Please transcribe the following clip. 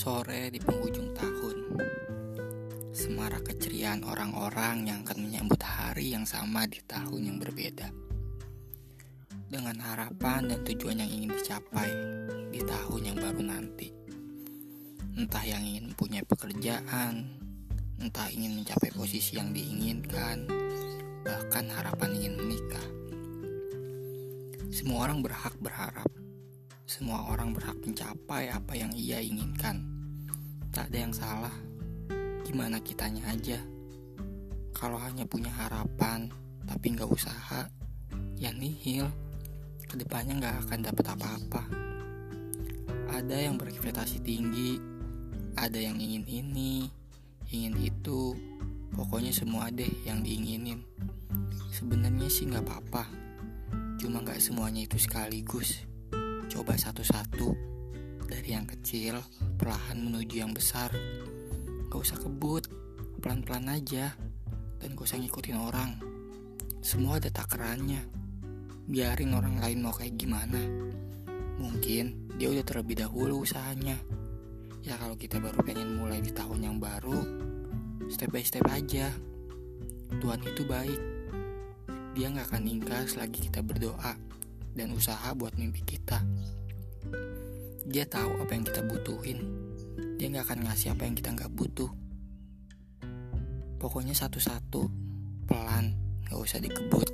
Sore di penghujung tahun. Semarak keceriaan orang-orang yang akan menyambut hari yang sama di tahun yang berbeda. Dengan harapan dan tujuan yang ingin dicapai di tahun yang baru nanti. Entah yang ingin punya pekerjaan Entah ingin mencapai posisi yang diinginkan Bahkan harapan ingin menikah. Semua orang berhak berharap. Semua orang berhak mencapai apa yang ia inginkan. Tak ada yang salah. Gimana kitanya aja. Kalau hanya punya harapan tapi nggak usaha, ya nihil. Ke depannya nggak akan dapat apa-apa. Ada yang berekspektasi tinggi, ada yang ingin ini, ingin itu. Pokoknya semua deh yang diinginin. Sebenarnya sih nggak apa-apa. Cuma nggak semuanya itu sekaligus. Coba satu-satu kecil perlahan menuju yang besar. Gak usah kebut, pelan-pelan aja dan gak usah ngikutin orang. Semua ada takarannya. Biarin orang lain mau kayak gimana. Mungkin dia udah terlebih dahulu usahanya. Ya kalau kita baru pengen mulai di tahun yang baru, step by step aja. Tuhan itu baik. Dia gak akan ingkar selagi kita berdoa dan usaha buat mimpi kita. Dia tahu apa yang kita butuhin. Dia nggak akan ngasih apa yang kita nggak butuh. Pokoknya satu-satu, pelan, nggak usah dikebut.